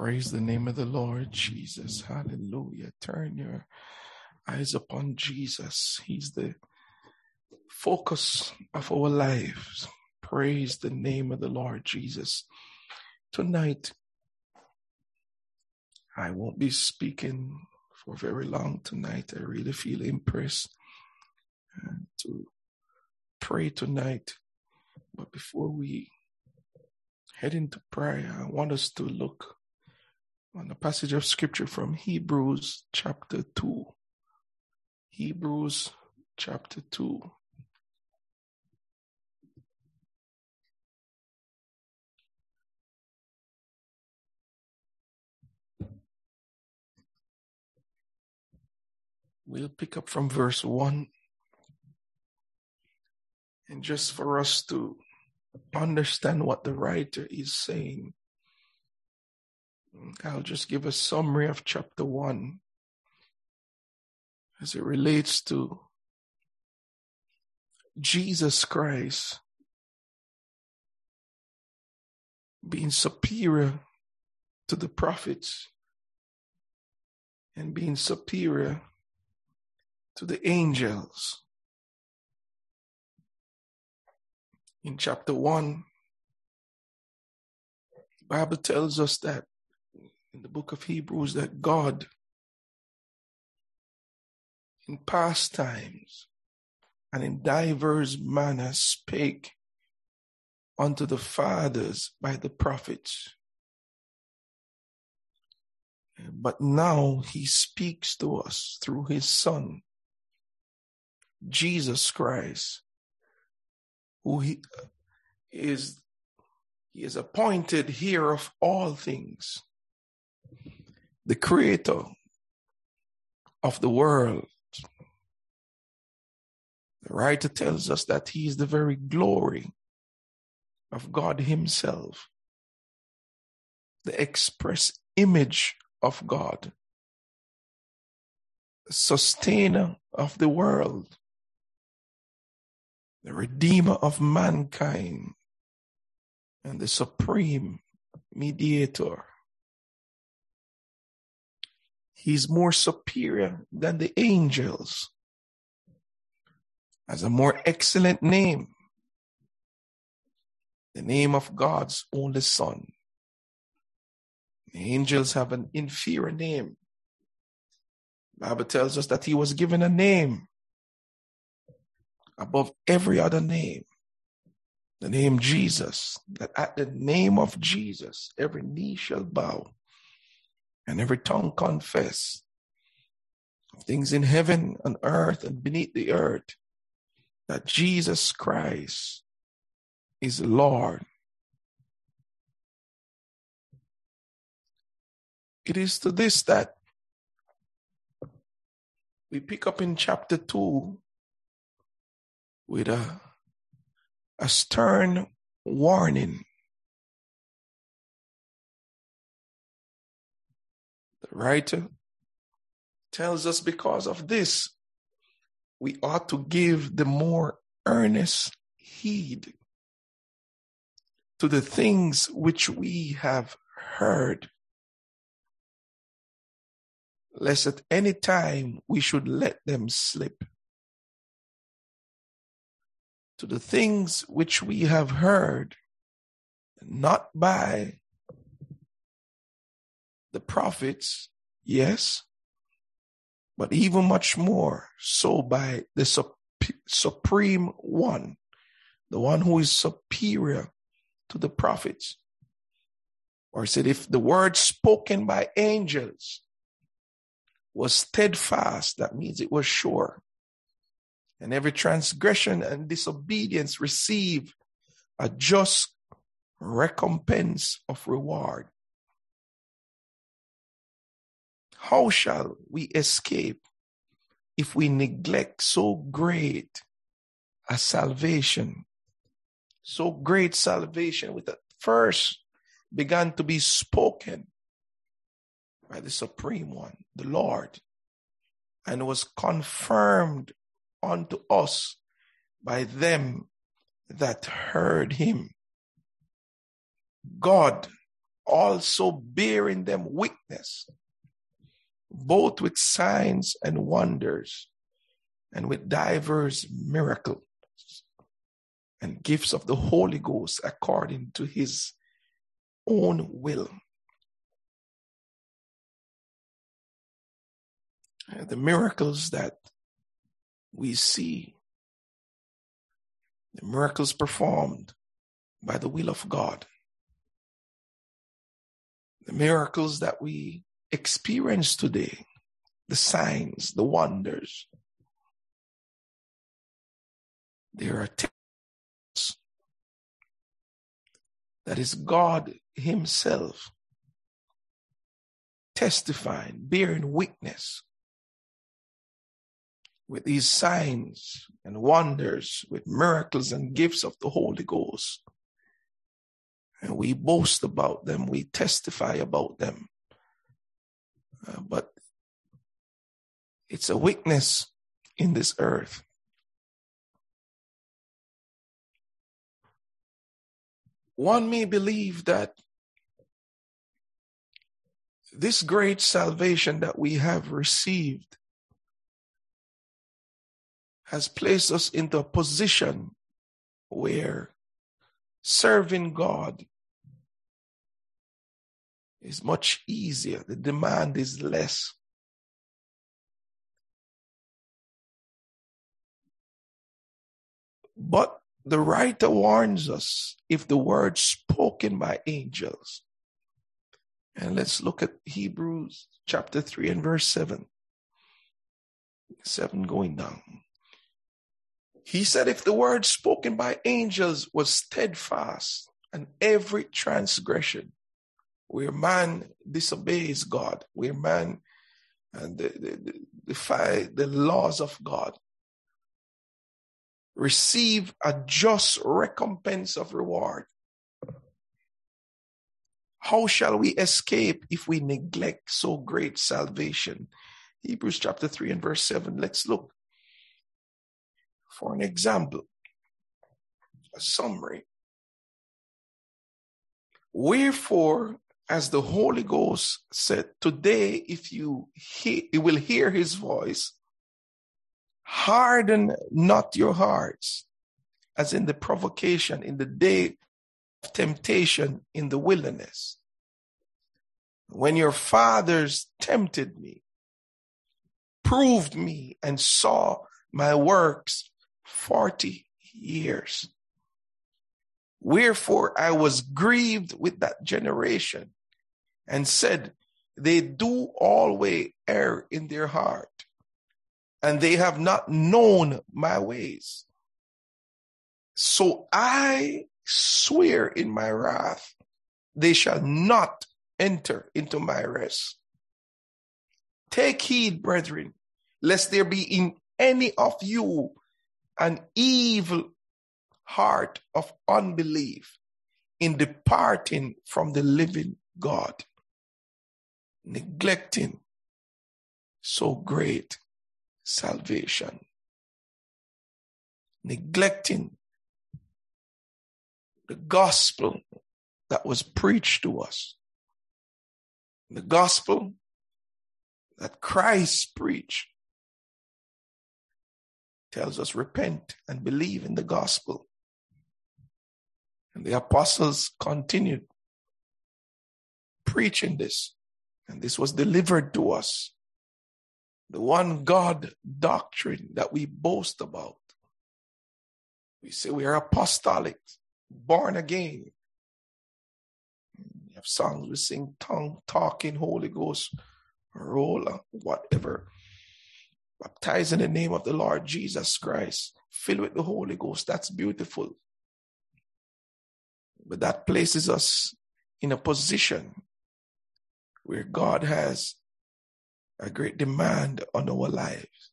Praise the name of the Lord Jesus. Hallelujah. Turn your eyes upon Jesus. He's the focus of our lives. Praise the name of the Lord Jesus. Tonight, I won't be speaking for very long tonight. I really feel impressed uh, to pray tonight. But before we head into prayer, I want us to look on the passage of scripture from Hebrews chapter 2. Hebrews chapter 2. We'll pick up from verse 1. And just for us to understand what the writer is saying, I'll just give a summary of chapter 1 as it relates to Jesus Christ being superior to the prophets and being superior to the angels. In chapter 1, the Bible tells us that in the book of Hebrews that God in past times and in divers manners spake unto the fathers by the prophets. But now he speaks to us through his son, Jesus Christ, who he uh, is, he is appointed here of all things, the creator of the world. The writer tells us that he is the very glory of God himself, the express image of God, the sustainer of the world, the redeemer of mankind, and the supreme mediator. He's more superior than the angels, has a more excellent name, the name of God's only Son. The angels have an inferior name. Bible tells us that he was given a name above every other name. The name Jesus, that at the name of Jesus, every knee shall bow and every tongue confess things in heaven and earth and beneath the earth that Jesus Christ is Lord. It is to this that we pick up in chapter 2 with a, a stern warning. Writer tells us because of this, we ought to give the more earnest heed to the things which we have heard, lest at any time we should let them slip. To the things which we have heard, not by the prophets, yes, but even much more so by the sup- supreme one, the one who is superior to the prophets. Or said, if the word spoken by angels was steadfast, that means it was sure. And every transgression and disobedience receive a just recompense of reward. How shall we escape if we neglect so great a salvation? So great salvation with the first began to be spoken by the Supreme One, the Lord, and was confirmed unto us by them that heard him. God also bearing them witness, both with signs and wonders, and with divers miracles and gifts of the Holy Ghost according to his own will. The miracles that we see, the miracles performed by the will of God, the miracles that we experience today, the signs, the wonders, there are texts that is God Himself testifying, bearing witness with these signs and wonders, with miracles and gifts of the Holy Ghost. And we boast about them, we testify about them. Uh, but it's a weakness in this earth. One may believe that this great salvation that we have received has placed us into a position where serving God is much easier. The demand is less. But the writer warns us if the word spoken by angels. And let's look at Hebrews chapter 3 and verse 7. 7 going down. He said, if the word spoken by angels was steadfast and every transgression, where man disobeys God, where man and the, the, defy the laws of God, receive a just recompense of reward. How shall we escape if we neglect so great salvation? Hebrews chapter 3 and verse 7. Let's look for an example, a summary. Wherefore, as the Holy Ghost said, today, if you hear, you will hear his voice, harden not your hearts, as in the provocation in the day of temptation in the wilderness. When your fathers tempted me, proved me, and saw my works 40 years. Wherefore I was grieved with that generation and said, They do always err in their heart, and they have not known my ways. So I swear in my wrath, they shall not enter into my rest. Take heed, brethren, lest there be in any of you an evil heart of unbelief in departing from the living God, neglecting so great salvation, neglecting the gospel that was preached to us, the gospel that Christ preached tells us repent and believe in the gospel. And the apostles continued preaching this, and this was delivered to us. The one God doctrine that we boast about. We say we are apostolic, born again. We have songs we sing, tongue talking, Holy Ghost, roller, whatever baptized in the name of the Lord Jesus Christ, filled with the Holy Ghost. That's beautiful. But that places us in a position where God has a great demand on our lives.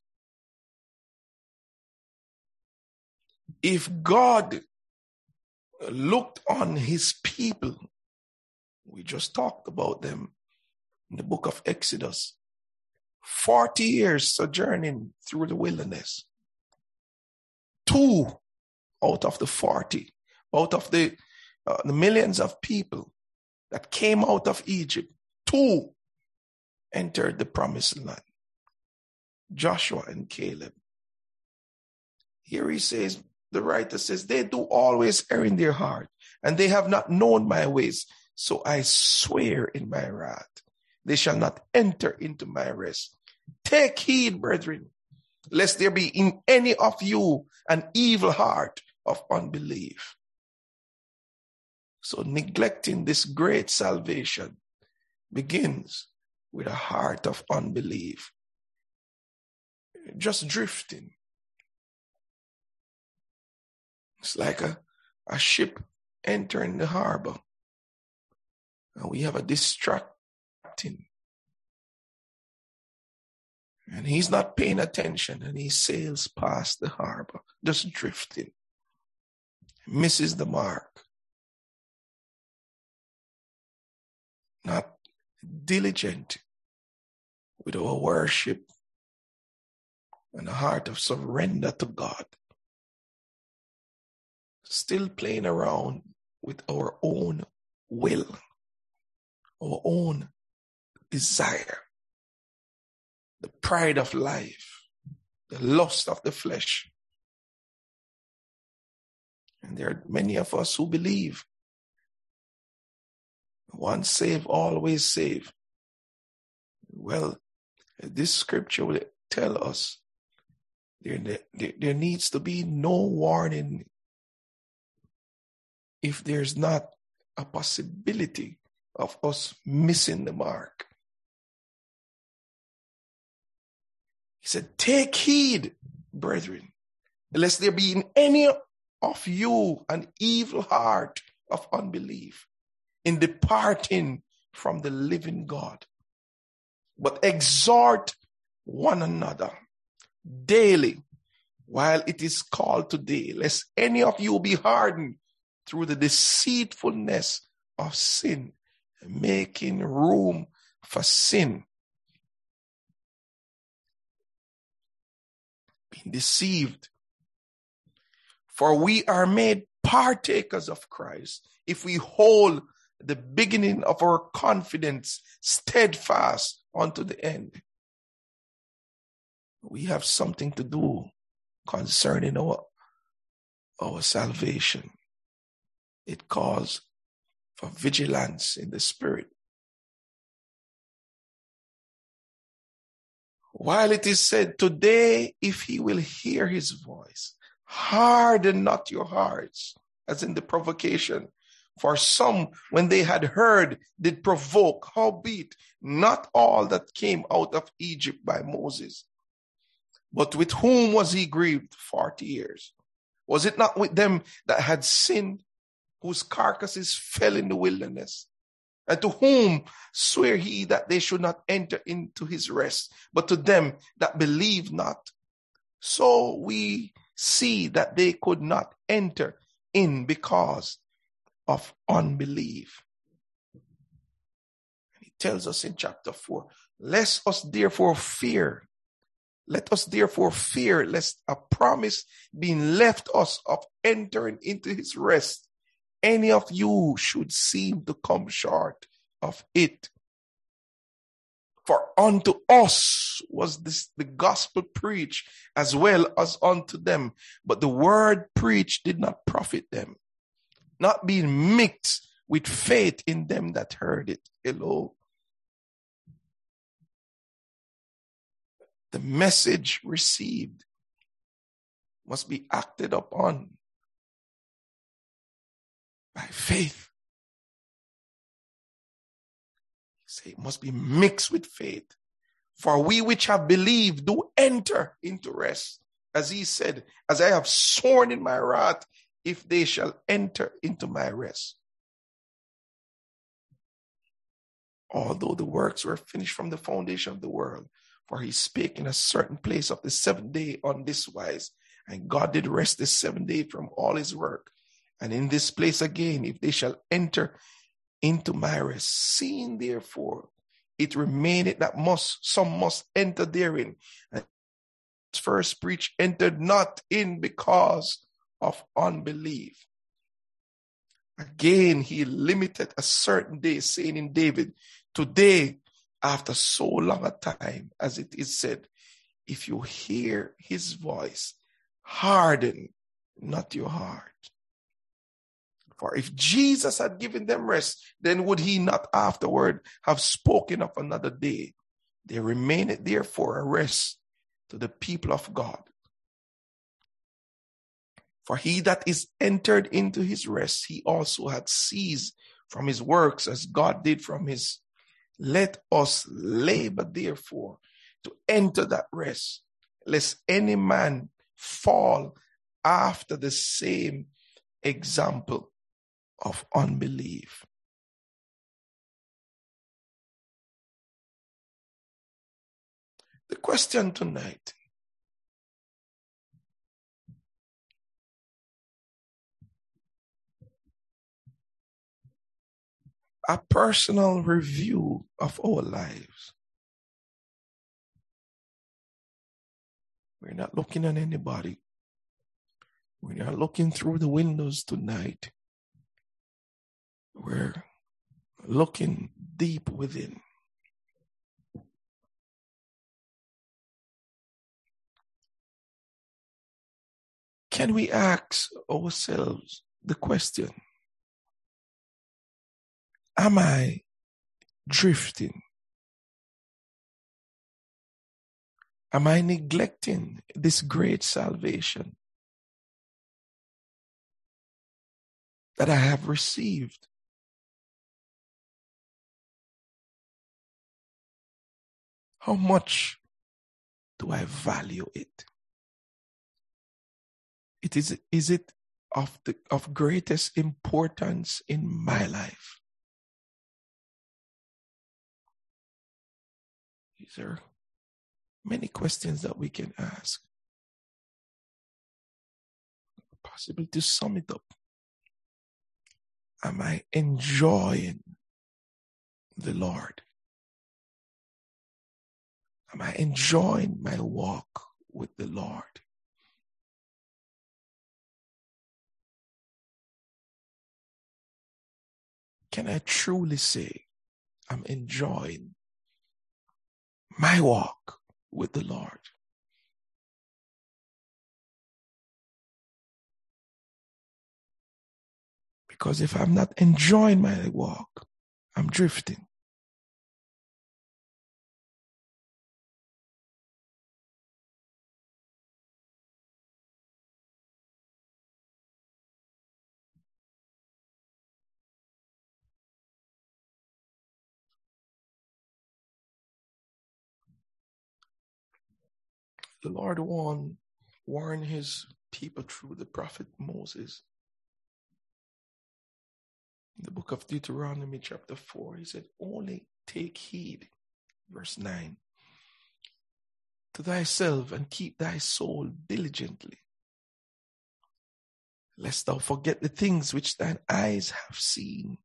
If God looked on his people, we just talked about them in the book of Exodus, 40 years sojourning through the wilderness. Two out of the 40, out of the, uh, the millions of people that came out of Egypt, two entered the promised land Joshua and Caleb. Here he says, the writer says, they do always err in their heart, and they have not known my ways. So I swear in my wrath, they shall not enter into my rest. Take heed, brethren, lest there be in any of you an evil heart of unbelief. So neglecting this great salvation begins with a heart of unbelief. Just drifting. It's like a, a ship entering the harbor. And we have a distracting. And he's not paying attention and he sails past the harbor, just drifting. Misses the mark. Not diligent with our worship and a heart of surrender to God. Still playing around with our own will, our own desire, the pride of life, the lust of the flesh. And there are many of us who believe once saved, always saved. Well, this scripture will tell us there, there, there needs to be no warning if there's not a possibility of us missing the mark. He said, Take heed, brethren, lest there be in any of you an evil heart of unbelief in departing from the living God, but exhort one another daily while it is called today, lest any of you be hardened through the deceitfulness of sin, making room for sin. Being deceived. For we are made partakers of Christ if we hold the beginning of our confidence steadfast unto the end. We have something to do concerning our, our salvation. It calls for vigilance in the spirit. While it is said, Today, if he will hear his voice, harden not your hearts, as in the provocation for some, when they had heard, did provoke, howbeit not all that came out of Egypt by Moses. But with whom was he grieved forty years? Was it not with them that had sinned, whose carcasses fell in the wilderness? And to whom swear he that they should not enter into his rest, but to them that believe not? So we see that they could not enter in because of unbelief. He tells us in chapter 4 Lest us therefore fear, let us therefore fear lest a promise being left us of entering into his rest, any of you should seem to come short of it. For unto us was this the gospel preached as well as unto them, but the word preached did not profit them not being mixed with faith in them that heard it. Hello. The message received must be acted upon by faith. Say it must be mixed with faith. For we which have believed do enter into rest. As he said, as I have sworn in my wrath, if they shall enter into my rest. Although the works were finished from the foundation of the world, for he spake in a certain place of the seventh day on this wise, and God did rest the seventh day from all his work. And in this place again, if they shall enter into my rest, seeing therefore it remaineth that must some must enter therein. And first preach entered not in because of unbelief. Again, he limited a certain day, saying in David, Today, after so long a time, as it is said, if you hear his voice, harden not your heart. For if Jesus had given them rest, then would he not afterward have spoken of another day? They remained therefore a rest to the people of God. For he that is entered into his rest, he also had ceased from his works as God did from his. Let us labor therefore to enter that rest, lest any man fall after the same example of unbelief. The question tonight a personal review of our lives. We're not looking at anybody. We're looking through the windows tonight. We're looking deep within. Can we ask ourselves the question Am I drifting? Am I neglecting this great salvation that I have received? How much do I value it? It is, is it of the of greatest importance in my life? These are many questions that we can ask. Possibly to sum it up. Am I enjoying the Lord? Am I enjoying my walk with the Lord? Can I truly say I'm enjoying my walk with the Lord? Because if I'm not enjoying my walk, I'm drifting. The Lord warned, warned his people through the prophet Moses. In the book of Deuteronomy, chapter 4, he said, Only take heed, verse 9, to thyself and keep thy soul diligently, lest thou forget the things which thine eyes have seen,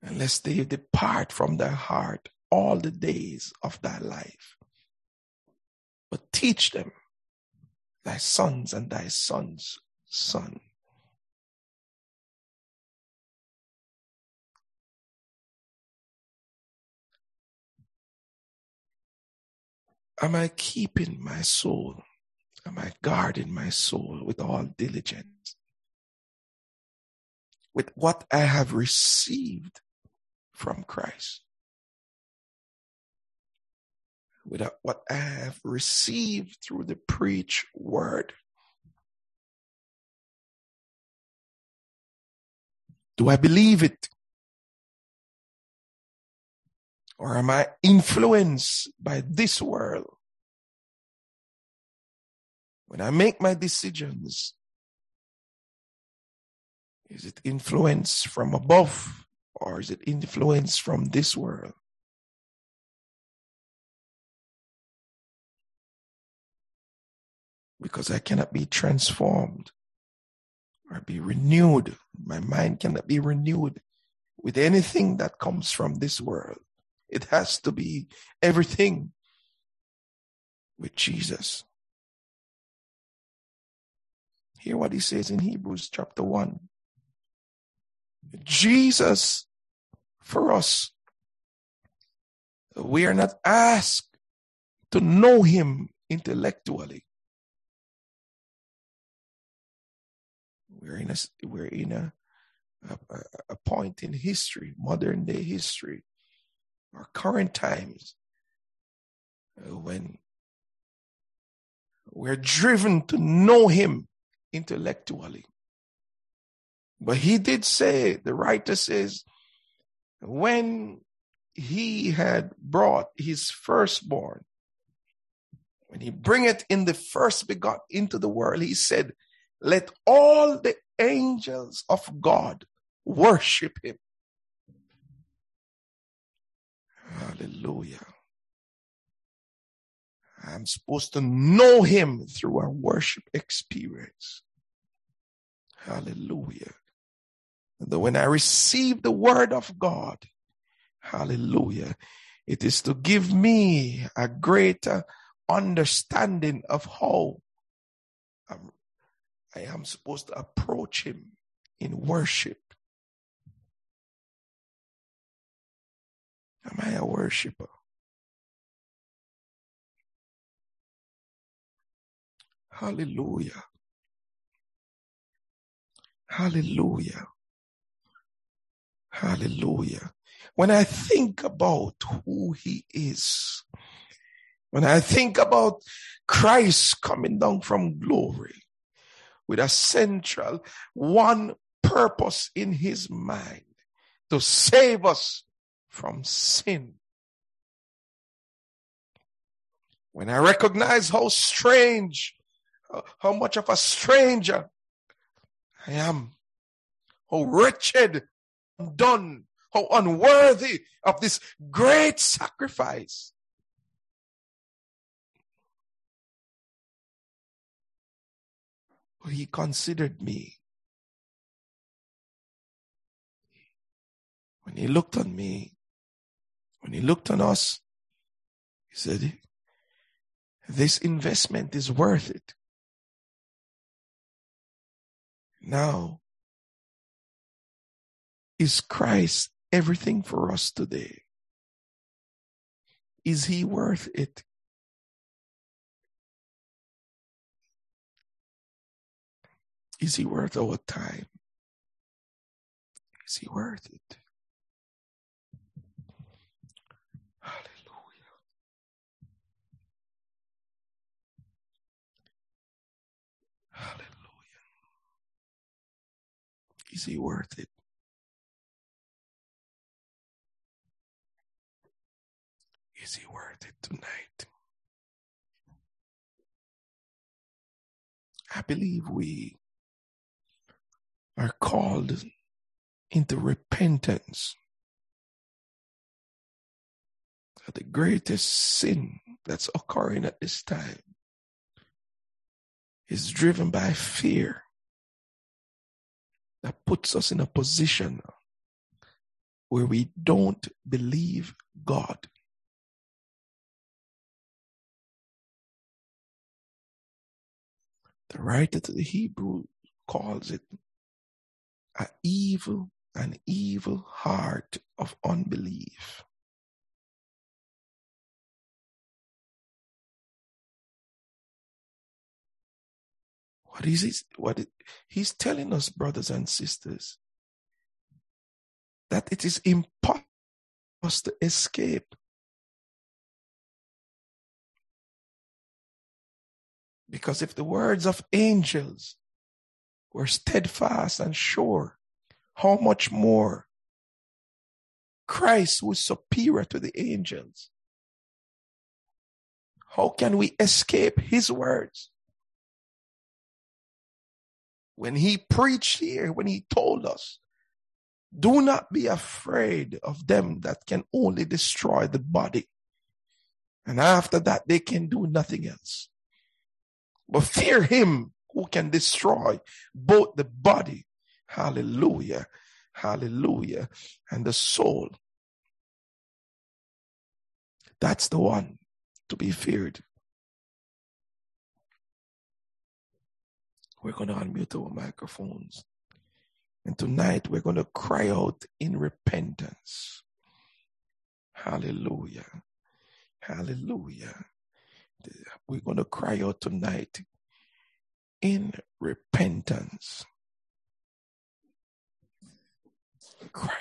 and lest they depart from thy heart all the days of thy life but teach them thy sons and thy sons' son. Am I keeping my soul? Am I guarding my soul with all diligence? With what I have received from Christ? With what I have received through the preach word. Do I believe it? Or am I influenced by this world? When I make my decisions, is it influence from above or is it influence from this world? Because I cannot be transformed or be renewed. My mind cannot be renewed with anything that comes from this world. It has to be everything with Jesus. Hear what he says in Hebrews chapter 1, Jesus for us. We are not asked to know him intellectually. We're in a, we're in a, a, a point in history, modern day history, or current times, uh, when we're driven to know him intellectually. But he did say, the writer says, when he had brought his firstborn, when he bringeth in the first begot into the world, he said, let all the angels of God worship him. Hallelujah. I'm supposed to know him through our worship experience. Hallelujah. That when I receive the word of God, hallelujah, it is to give me a greater understanding of how I am supposed to approach him in worship. Am I a worshiper? Hallelujah. Hallelujah. Hallelujah. When I think about who he is, when I think about Christ coming down from glory with a central one purpose in his mind to save us from sin. When I recognize how strange, how much of a stranger I am, how wretched, undone, how unworthy of this great sacrifice. But he considered me. When he looked on me, when he looked on us, he said, this investment is worth it. Now, is Christ everything for us today? Is he worth it? Is he worth our time? Is he worth it? Hallelujah. Hallelujah. Is he worth it? Is he worth it tonight? I believe we are called into repentance. The greatest sin that's occurring at this time is driven by fear that puts us in a position where we don't believe God. The writer to the Hebrew calls it an evil, an evil heart of unbelief. What is he? What it, he's telling us, brothers and sisters, that it is impossible to escape. Because if the words of angels were steadfast and sure, how much more Christ was superior to the angels? How can we escape his words? When he preached here, when he told us, do not be afraid of them that can only destroy the body. And after that, they can do nothing else. But fear him who can destroy both the body, hallelujah, hallelujah, and the soul. That's the one to be feared. We're going to unmute our microphones And tonight we're going to cry out in repentance. Hallelujah. Hallelujah. We're going to cry out tonight in repentance. Cry